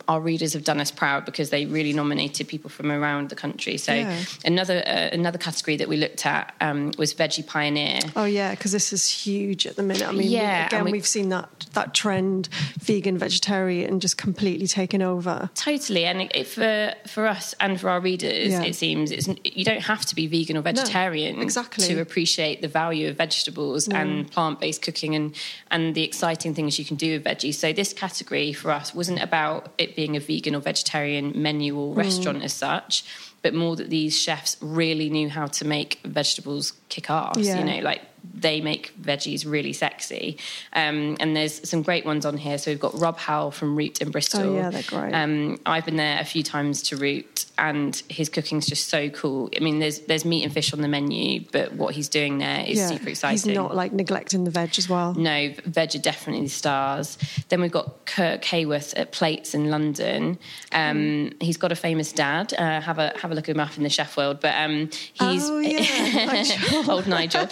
[SPEAKER 5] our readers have done us proud because they really nominated people from around the country. So
[SPEAKER 1] Yeah.
[SPEAKER 5] another uh, another category that we looked at um, was veggie pioneer.
[SPEAKER 1] Oh yeah, because this is huge at the minute. I mean,
[SPEAKER 5] Yeah,
[SPEAKER 1] again,
[SPEAKER 5] we-
[SPEAKER 1] we, have seen that that trend, vegan, vegetarian, just completely taken over.
[SPEAKER 5] Totally, and it, it- for for us and for our readers,
[SPEAKER 1] Yeah.
[SPEAKER 5] it seems it's, you don't have to be vegan or vegetarian
[SPEAKER 1] exactly.
[SPEAKER 5] to appreciate the value of vegetables and plant based cooking and and the exciting things you can do with veggies. So this category for us wasn't about it being a vegan or vegetarian menu or mm. restaurant as such. But more that these chefs really knew how to make vegetables kick ass.
[SPEAKER 1] Yeah.
[SPEAKER 5] You know, like they make veggies really sexy. Um, and there's some great ones on here. So we've got Rob Howell from Root in Bristol.
[SPEAKER 1] Oh, yeah, they're great.
[SPEAKER 5] Um, I've been there a few times to Root, and his cooking's just so cool. I mean, there's there's meat and fish on the menu, but what he's doing there is super exciting.
[SPEAKER 1] He's not like neglecting the veg as well.
[SPEAKER 5] No, veg are definitely the stars. Then we've got Kirk Haworth at Plates in London. Um, he's got a famous dad. Uh, have a have a look at him up in the chef world. But um, he's
[SPEAKER 1] Oh, yeah, Nigel.
[SPEAKER 5] old Nigel.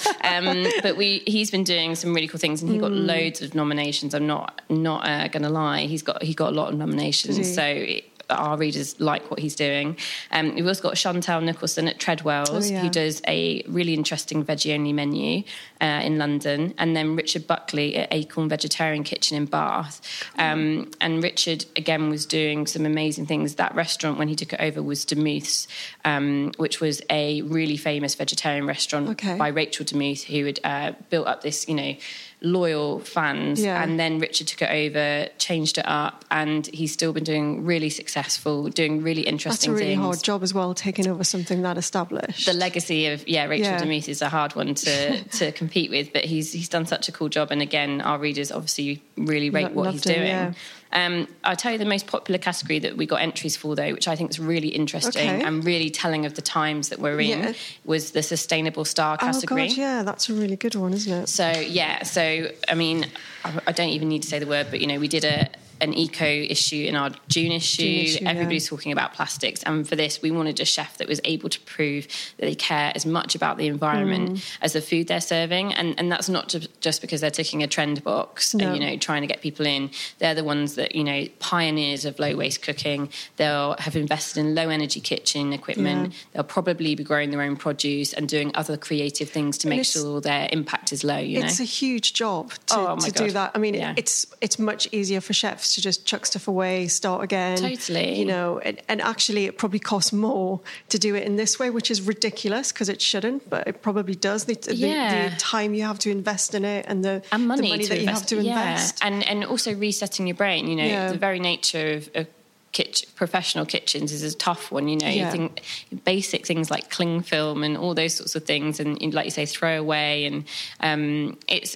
[SPEAKER 5] Um, but we he's been doing some really cool things, and he got
[SPEAKER 1] Mm.
[SPEAKER 5] loads of nominations. I'm not not uh, going to lie. He's got he got a lot of nominations. So. It, our readers like what he's doing. Um, we've also got Chantelle Nicholson at Tredwells,
[SPEAKER 1] Oh, yeah.
[SPEAKER 5] who does a really interesting veggie only menu uh, in London, and then Richard Buckley at Acorn Vegetarian Kitchen in Bath. Um, and Richard again was doing some amazing things. That restaurant when he took it over was Demuth's, um, which was a really famous vegetarian restaurant
[SPEAKER 1] Okay.
[SPEAKER 5] by Rachel Demuth, who had uh, built up this, you know. Loyal fans,
[SPEAKER 1] Yeah.
[SPEAKER 5] and then Richard took it over, changed it up, and he's still been doing really successful, doing really interesting That's
[SPEAKER 1] a really
[SPEAKER 5] things
[SPEAKER 1] hard job as well, taking over something that established.
[SPEAKER 5] the legacy of yeah Rachel
[SPEAKER 1] Yeah.
[SPEAKER 5] Demuth is a hard one to to compete with, but he's he's done such a cool job, and again, our readers obviously really rate
[SPEAKER 1] Lo-
[SPEAKER 5] what he's
[SPEAKER 1] him,
[SPEAKER 5] doing.
[SPEAKER 1] yeah.
[SPEAKER 5] Um, I'll tell you the most popular category that we got entries for, though, which I think is really interesting
[SPEAKER 1] Okay.
[SPEAKER 5] and really telling of the times that we're in,
[SPEAKER 1] Yeah.
[SPEAKER 5] was the sustainable star category.
[SPEAKER 1] oh god, yeah, that's a really good one, isn't it?
[SPEAKER 5] So yeah, so I mean, I, I don't even need to say the word, but you know, we did a an eco issue in our June issue.
[SPEAKER 1] June issue, yeah.
[SPEAKER 5] Everybody's talking about plastics, and for this, we wanted a chef that was able to prove that they care as much about the environment
[SPEAKER 1] Mm.
[SPEAKER 5] as the food they're serving, and and that's not just because they're ticking a trend box,
[SPEAKER 1] No.
[SPEAKER 5] and, you know, trying to get people in. They're the ones that you know pioneers of low waste cooking. They'll have invested in low energy kitchen equipment.
[SPEAKER 1] Yeah.
[SPEAKER 5] They'll probably be growing their own produce and doing other creative things to
[SPEAKER 1] And
[SPEAKER 5] make sure their impact is low. You know,
[SPEAKER 1] It's a huge job to,
[SPEAKER 5] Oh,
[SPEAKER 1] to do that. I mean,
[SPEAKER 5] Yeah.
[SPEAKER 1] it's it's much easier for chefs to just chuck stuff away, start again.
[SPEAKER 5] Totally.
[SPEAKER 1] You know, and, and actually, it probably costs more to do it in this way, which is ridiculous because it shouldn't, but it probably does. The, the-
[SPEAKER 5] Yeah.
[SPEAKER 1] the, time you have to invest in it and the,
[SPEAKER 5] and money,
[SPEAKER 1] the money that you have to
[SPEAKER 5] yeah.
[SPEAKER 1] invest.
[SPEAKER 5] and and also resetting your brain. You know,
[SPEAKER 1] Yeah.
[SPEAKER 5] the very nature of. of Kitchen, professional kitchens is a tough one, you know.
[SPEAKER 1] Yeah.
[SPEAKER 5] You think basic things like cling film and all those sorts of things, and like you say, throw away, and um, it's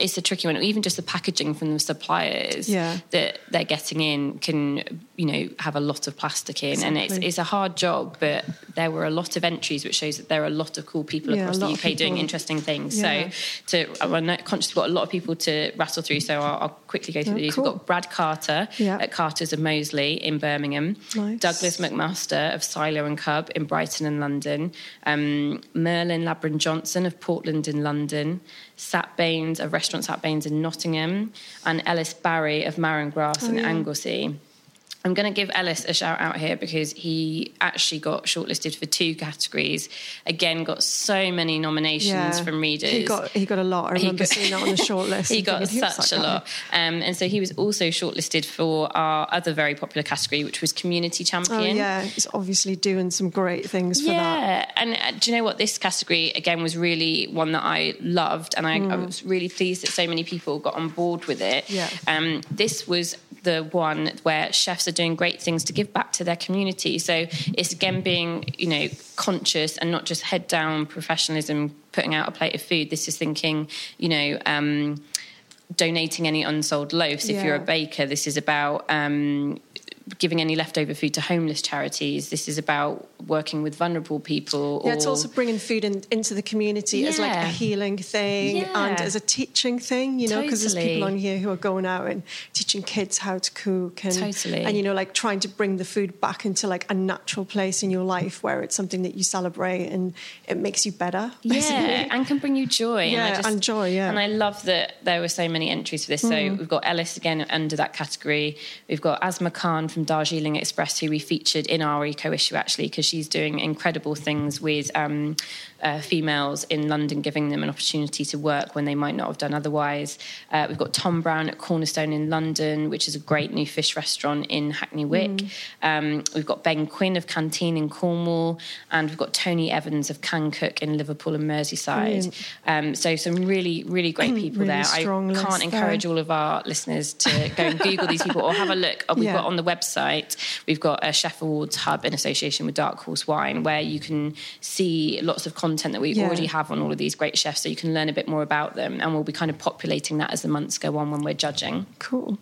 [SPEAKER 5] it's a tricky one. Even just the packaging from the suppliers
[SPEAKER 1] Yeah.
[SPEAKER 5] that they're getting in can, you know, have a lot of plastic in, and it's it's a hard job. But there were a lot of entries, which shows that there are a lot of cool people
[SPEAKER 1] Yeah,
[SPEAKER 5] across the UK doing interesting things.
[SPEAKER 1] Yeah.
[SPEAKER 5] So to I'm not- conscious we've got a lot of people to rattle through, so I'll, I'll quickly go through
[SPEAKER 1] Oh,
[SPEAKER 5] these.
[SPEAKER 1] cool.
[SPEAKER 5] We've got Brad Carter
[SPEAKER 1] Yeah.
[SPEAKER 5] at Carter's of Moseley in Birmingham,
[SPEAKER 1] Nice.
[SPEAKER 5] Douglas McMaster of Silo and Cub in Brighton and London, um, Merlin Labron Johnson of Portland in London, Sat Baines of Restaurant Sat Baines in Nottingham, and Ellis Barrie of Marram Grass
[SPEAKER 1] Oh,
[SPEAKER 5] in
[SPEAKER 1] yeah.
[SPEAKER 5] Anglesey. I'm going to give Ellis a shout out here because he actually got shortlisted for two categories. Again, got so many nominations
[SPEAKER 1] Yeah.
[SPEAKER 5] from readers.
[SPEAKER 1] He got he got a lot. I remember
[SPEAKER 5] got-
[SPEAKER 1] seeing that on the shortlist.
[SPEAKER 5] he got
[SPEAKER 1] thinking,
[SPEAKER 5] such a lot. Um, and so he was also shortlisted for our other very popular category, which was Community Champion.
[SPEAKER 1] Oh yeah, he's obviously doing some great things for that.
[SPEAKER 5] Yeah, and uh, do you know what? This category again was really one that I loved, and I, I was really pleased that so many people got on board with it.
[SPEAKER 1] Mm. Yeah.
[SPEAKER 5] Um, this was the one where chefs are doing great things to give back to their community. So it's again being, you know, conscious and not just head down professionalism, putting out a plate of food. This is thinking, you know. Um, donating any unsold loaves if you're a baker this is about um, giving any leftover food to homeless charities this is about working with vulnerable people
[SPEAKER 1] Yeah, it's also bringing food in, into the community as like a healing thing
[SPEAKER 5] Yeah.
[SPEAKER 1] and as a teaching thing, you know, because there's people on here who are going out and teaching kids how to cook and
[SPEAKER 5] Totally.
[SPEAKER 1] and you know like trying to bring the food back into like a natural place in your life where it's something that you celebrate and it makes you better. Basically.
[SPEAKER 5] yeah, and can bring you joy. and, I
[SPEAKER 1] Yeah,
[SPEAKER 5] just,
[SPEAKER 1] and joy, yeah.
[SPEAKER 5] And I love that there were so many entries for this. So
[SPEAKER 1] Mm.
[SPEAKER 5] we've got Ellis again under that category. We've got Asma Khan from Darjeeling Express, who we featured in our eco issue actually, because she's doing incredible things with um, uh, females in London, giving them an opportunity to work when they might not have done otherwise. Uh, we've got Tom Brown at Cornerstone in London, which is a great new fish restaurant in Hackney Wick.
[SPEAKER 1] Mm.
[SPEAKER 5] Um, we've got Ben Quinn of Canteen in Cornwall, and we've got Tony Evans of Can Cook in Liverpool and Merseyside. Um, so some really, really great people
[SPEAKER 1] Really
[SPEAKER 5] there. I can't encourage
[SPEAKER 1] there.
[SPEAKER 5] all of our listeners to go and Google these people or have a look. Uh, We've
[SPEAKER 1] Yeah.
[SPEAKER 5] got on the website, we've got a Chef Awards hub in association with Dark Horse Wine, where you can see lots of content that we
[SPEAKER 1] Yeah.
[SPEAKER 5] already have on all of these great chefs, so you can learn a bit more about them. And we'll be kind of populating that as the months go on when we're judging.
[SPEAKER 1] Cool.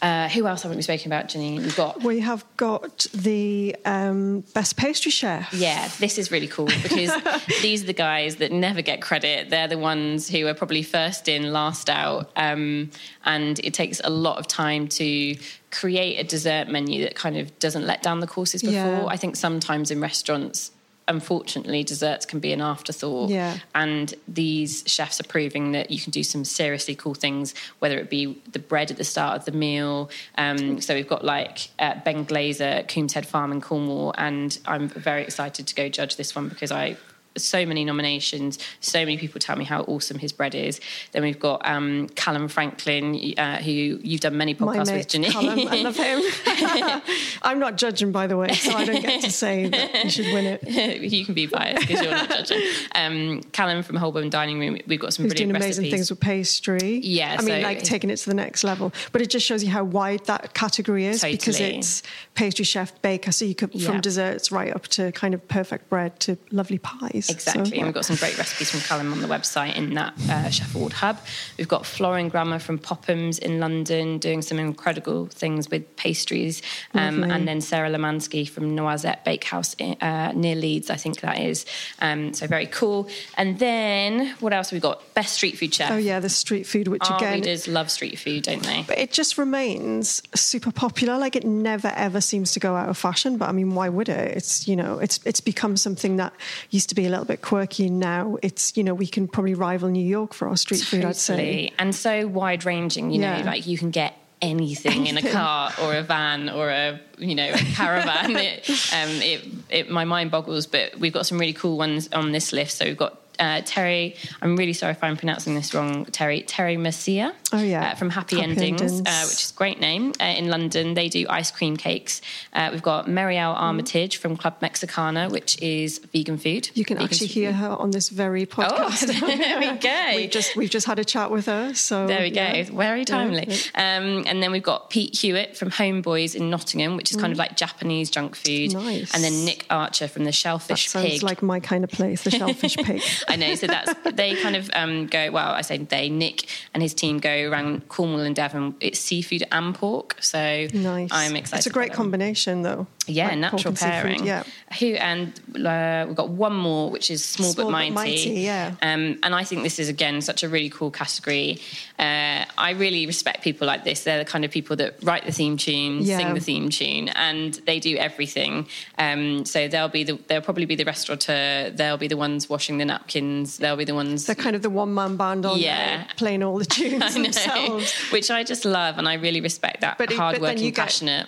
[SPEAKER 5] Uh, who else haven't we spoken about, Janine? We've got
[SPEAKER 1] We have got the um, best pastry chef.
[SPEAKER 5] Yeah, this is really cool because these are the guys that never get credit. They're the ones who are probably first in, last out. Um, and it takes a lot of time to create a dessert menu that kind of doesn't let down the courses before.
[SPEAKER 1] Yeah.
[SPEAKER 5] I think sometimes in restaurants, unfortunately, desserts can be an afterthought.
[SPEAKER 1] Yeah.
[SPEAKER 5] And these chefs are proving that you can do some seriously cool things, whether it be the bread at the start of the meal. Um, so we've got like uh, Ben Glazer at Coombeshead Farm in Cornwall, and I'm very excited to go judge this one because I. So many nominations, so many people tell me how awesome his bread is. Then we've got um, Calum Franklin, uh, who you've done many podcasts
[SPEAKER 1] mate,
[SPEAKER 5] with, Janine.
[SPEAKER 1] Calum, I love him. I'm not judging, by the way, so I don't get to say that you should win it.
[SPEAKER 5] you can be biased because you're not judging. Um, Calum from Holborn Dining Room, we've got some
[SPEAKER 1] Who's
[SPEAKER 5] brilliant
[SPEAKER 1] doing amazing
[SPEAKER 5] recipes.
[SPEAKER 1] things with pastry.
[SPEAKER 5] Yeah,
[SPEAKER 1] I mean, like taking it to the next level. But it just shows you how wide that category is because it's pastry chef, baker. So you could
[SPEAKER 5] Yeah.
[SPEAKER 1] from desserts right up to kind of perfect bread to lovely pies.
[SPEAKER 5] Exactly,
[SPEAKER 1] So,
[SPEAKER 5] and we've got some great recipes from Calum on the website in that uh, Chef Award hub. We've got Florin Grammer from Pophams in London doing some incredible things with pastries, um, and then Sarah Lemansky from Noisette Bakehouse in, uh, near Leeds, I think that is. Um, so very cool. And then what else have we got? Best street food chef.
[SPEAKER 1] Oh yeah, the street food, which
[SPEAKER 5] Our
[SPEAKER 1] again,
[SPEAKER 5] readers love street food, don't they?
[SPEAKER 1] but it just remains super popular. Like it never ever seems to go out of fashion. But I mean, why would it? It's you know, it's it's become something that used to be a little bit quirky. Now it's you know, we can probably rival New York for our street food. I'd say.
[SPEAKER 5] And so wide ranging, you know, like you can get anything in a car or a van or a you know a caravan it, um, it, it my mind boggles but we've got some really cool ones on this list so we've got uh, Terry, I'm really sorry if I'm pronouncing this wrong. Terry, Terry Mercia,
[SPEAKER 1] Oh, yeah.
[SPEAKER 5] uh, from Happy,
[SPEAKER 1] Happy
[SPEAKER 5] Endings,
[SPEAKER 1] Endings.
[SPEAKER 5] Uh, which is a great name uh, in London. They do ice cream cakes. Uh, we've got Meriel Armitage from Club Mexicana, which is vegan food.
[SPEAKER 1] You can
[SPEAKER 5] Vegan
[SPEAKER 1] actually
[SPEAKER 5] street
[SPEAKER 1] hear her on this very
[SPEAKER 5] Oh,
[SPEAKER 1] podcast.
[SPEAKER 5] there we go.
[SPEAKER 1] we've just we've just had a chat with her. So
[SPEAKER 5] There we go.
[SPEAKER 1] yeah.
[SPEAKER 5] Very timely.
[SPEAKER 1] Yeah.
[SPEAKER 5] Um, and then we've got Pete Hewitt from Homeboys in Nottingham, which is kind of like Japanese junk food.
[SPEAKER 1] Mm. Nice.
[SPEAKER 5] And then Nick Archer from the
[SPEAKER 1] That
[SPEAKER 5] Shellfish
[SPEAKER 1] sounds
[SPEAKER 5] Pig.
[SPEAKER 1] like my kind of place, the Shellfish Pig.
[SPEAKER 5] I know. So that's they kind of um, go. Well, I say they. Nick and his team go around Cornwall and Devon. It's seafood and pork. So
[SPEAKER 1] Nice.
[SPEAKER 5] I'm excited.
[SPEAKER 1] It's a great
[SPEAKER 5] about that one.
[SPEAKER 1] combination, though.
[SPEAKER 5] Yeah,
[SPEAKER 1] Like
[SPEAKER 5] natural
[SPEAKER 1] and seafood,
[SPEAKER 5] pairing.
[SPEAKER 1] Yeah.
[SPEAKER 5] Who and uh, we've got one more, which is small,
[SPEAKER 1] Small
[SPEAKER 5] but
[SPEAKER 1] but
[SPEAKER 5] mighty.
[SPEAKER 1] mighty, yeah.
[SPEAKER 5] Um, and I think this is again such a really cool category. Uh, I really respect people like this. They're the kind of people that write the theme tune,
[SPEAKER 1] Yeah.
[SPEAKER 5] sing the theme tune, and they do everything. Um, so they'll be the they'll probably be the restaurateur. They'll be the ones washing the napkins. They'll be the ones.
[SPEAKER 1] They're kind of the one man band on
[SPEAKER 5] Yeah.
[SPEAKER 1] there, playing all the tunes
[SPEAKER 5] I know,
[SPEAKER 1] themselves.
[SPEAKER 5] which I just love, and I really respect that
[SPEAKER 1] But it- but then
[SPEAKER 5] hardworking,
[SPEAKER 1] you get-
[SPEAKER 5] passionate.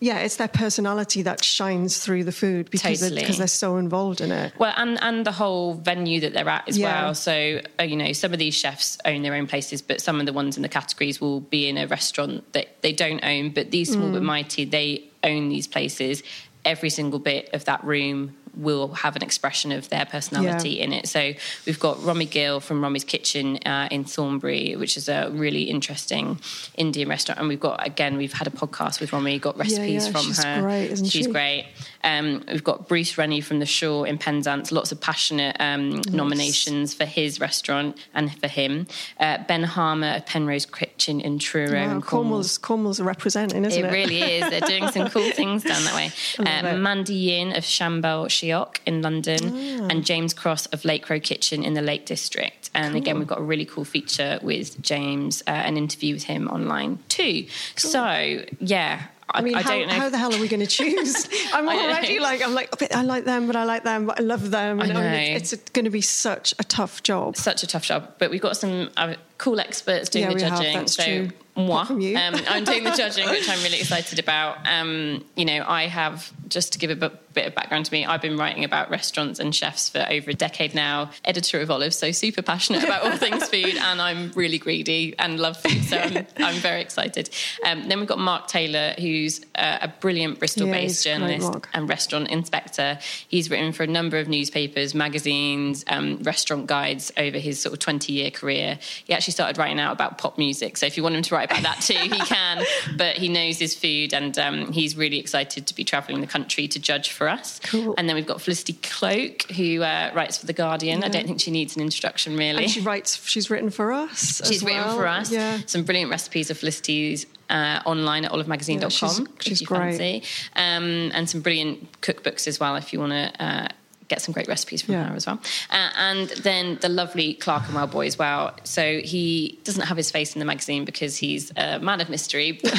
[SPEAKER 1] Yeah, it's their personality that shines through the food because
[SPEAKER 5] Totally.
[SPEAKER 1] because they're so involved in it.
[SPEAKER 5] Well, and and the whole venue that they're at as
[SPEAKER 1] Yeah.
[SPEAKER 5] well. So uh, you know, some of these chefs own their own places, but some of the ones in the categories will be in a restaurant that they don't own. But these small
[SPEAKER 1] Mm.
[SPEAKER 5] but mighty, they own these places. Every single bit of that room will have an expression of their personality
[SPEAKER 1] Yeah.
[SPEAKER 5] in it. So we've got Romy Gill from Romy's Kitchen uh, in Thornbury, which is a really interesting Indian restaurant. And we've got again, we've had a podcast with Romy, got recipes
[SPEAKER 1] yeah,
[SPEAKER 5] from
[SPEAKER 1] she's
[SPEAKER 5] her.
[SPEAKER 1] great, isn't
[SPEAKER 5] she's
[SPEAKER 1] she?
[SPEAKER 5] great. Um, we've got Bruce Rennie from the Shore in Penzance. Lots of passionate um, nominations for his restaurant and for him. Uh, ben Harmer of Penrose Kitchen in Truro.
[SPEAKER 1] Wow, Cornwall's Cornwall's representing, isn't
[SPEAKER 5] it
[SPEAKER 1] it?
[SPEAKER 5] really is. They're doing some cool things down that way. Uh. Mandy Yin of Sambal Shiok in London,
[SPEAKER 1] Ah.
[SPEAKER 5] and James Cross of Lake Road Kitchen in the Lake District. And again, we've got a really cool feature with James, uh, an interview with him online too. So yeah, I,
[SPEAKER 1] I mean,
[SPEAKER 5] I
[SPEAKER 1] how,
[SPEAKER 5] don't know.
[SPEAKER 1] how the hell are we going to choose? I'm already
[SPEAKER 5] know.
[SPEAKER 1] like, I'm like, I like them, but I like them, but I love them.
[SPEAKER 5] I
[SPEAKER 1] And
[SPEAKER 5] know.
[SPEAKER 1] it's, it's going to be such a tough job.
[SPEAKER 5] such a tough job. But we've got some uh, cool experts doing
[SPEAKER 1] Yeah,
[SPEAKER 5] the
[SPEAKER 1] have,
[SPEAKER 5] judging.
[SPEAKER 1] that's
[SPEAKER 5] so
[SPEAKER 1] true.
[SPEAKER 5] moi,
[SPEAKER 1] Apart from you.
[SPEAKER 5] um, I'm doing the judging, which I'm really excited about. Um, you know, I have just to give a bit of background to me. I've been writing about restaurants and chefs for over a decade now. Editor of Olive, so super passionate about all things food, and I'm really greedy and love food. So I'm, I'm very excited. Um, then we've got Mark Taylor, who's uh, a brilliant Bristol-based
[SPEAKER 1] Yeah, great,
[SPEAKER 5] journalist and restaurant inspector. He's written for a number of newspapers, magazines, um, restaurant guides over his sort of 20 year career. He actually started writing out about pop music. So if you want him to write about that too, he can. But he knows his food and um, he's really excited to be traveling the country to judge for us.
[SPEAKER 1] Cool.
[SPEAKER 5] And then we've got Felicity Cloake, who uh, writes for The Guardian. I don't think she needs an introduction really.
[SPEAKER 1] And she writes, she's written for us. as
[SPEAKER 5] She's written for us
[SPEAKER 1] Yeah.
[SPEAKER 5] some brilliant recipes of Felicity's uh, online at olivemagazine.com
[SPEAKER 1] Yeah, she's- she's great.
[SPEAKER 5] Um, and some brilliant cookbooks as well if you want to uh, get some great recipes from
[SPEAKER 1] Yeah.
[SPEAKER 5] her as well. Uh, and then the lovely Clerkenwell boy as well. So he doesn't have his face in the magazine because he's a man of mystery, but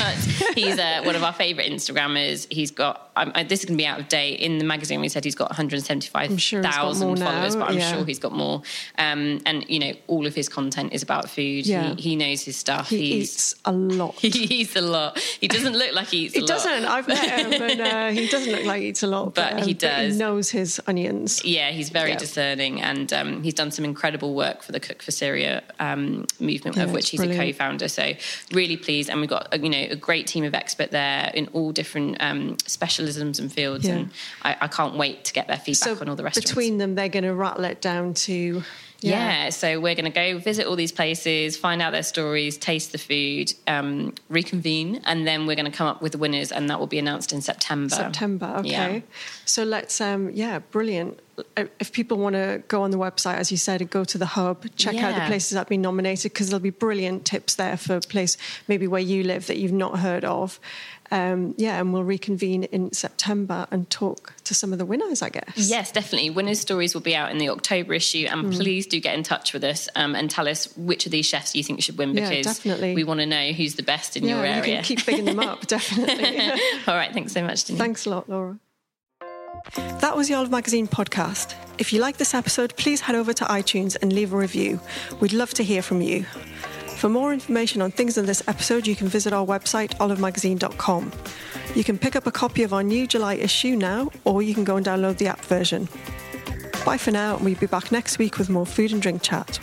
[SPEAKER 5] he's uh, one of our favourite Instagrammers. He's got, um, this is going to be out of date. In the magazine, we said he's got
[SPEAKER 1] I'm sure he's got
[SPEAKER 5] 175,000 followers,
[SPEAKER 1] now,
[SPEAKER 5] but I'm
[SPEAKER 1] yeah.
[SPEAKER 5] sure he's got more. Um, and, you know, all of his content is about food.
[SPEAKER 1] Yeah.
[SPEAKER 5] He, he knows his stuff.
[SPEAKER 1] He
[SPEAKER 5] he's,
[SPEAKER 1] eats a lot.
[SPEAKER 5] he eats a lot. He doesn't look like he eats a
[SPEAKER 1] He
[SPEAKER 5] lot.
[SPEAKER 1] doesn't. I've met him, and uh, he doesn't look like he eats a lot,
[SPEAKER 5] But
[SPEAKER 1] um,
[SPEAKER 5] he does.
[SPEAKER 1] he knows his onions.
[SPEAKER 5] Yeah, he's very
[SPEAKER 1] Yeah.
[SPEAKER 5] discerning, and um, he's done some incredible work for the Cook for Syria um, movement, of which he's a co-founder. So really pleased, and we've got uh, you know a great team of expert there in all different um, specialisms and fields,
[SPEAKER 1] Yeah.
[SPEAKER 5] and I, I can't wait to get their feedback on all the restaurants.
[SPEAKER 1] between them, they're going to rattle it down to
[SPEAKER 5] Yeah. so we're going to go visit all these places, find out their stories, taste the food, um, reconvene, and then we're going to come up with the winners, and that will be announced in September.
[SPEAKER 1] September. Okay.
[SPEAKER 5] Yeah.
[SPEAKER 1] So let's, um, yeah, brilliant. Uh, If people want to go on the website, as you said, and go to the hub, check out the places that have been nominated because there'll be brilliant tips there for a place maybe where you live that you've not heard of. Um, yeah, and we'll reconvene in September and talk to some of the winners, I guess.
[SPEAKER 5] Yes, definitely. Winners' stories will be out in the October issue, and
[SPEAKER 1] Mm.
[SPEAKER 5] please do get in touch with us um, and tell us which of these chefs you think should win
[SPEAKER 1] Yeah,
[SPEAKER 5] because
[SPEAKER 1] definitely.
[SPEAKER 5] we want to know who's the best in
[SPEAKER 1] Yeah,
[SPEAKER 5] your
[SPEAKER 1] you
[SPEAKER 5] area.
[SPEAKER 1] can keep bigging them up, definitely.
[SPEAKER 5] All right, thanks so much, Denise.
[SPEAKER 1] Thanks a lot, Laura. That was the Olive Magazine podcast. If you like this episode, please head over to iTunes and leave a review. We'd love to hear from you. For more information on things in this episode, you can visit our website, olivemagazine.com. You can pick up a copy of our new July issue now, or you can go and download the app version. Bye for now, and we'll be back next week with more food and drink chat.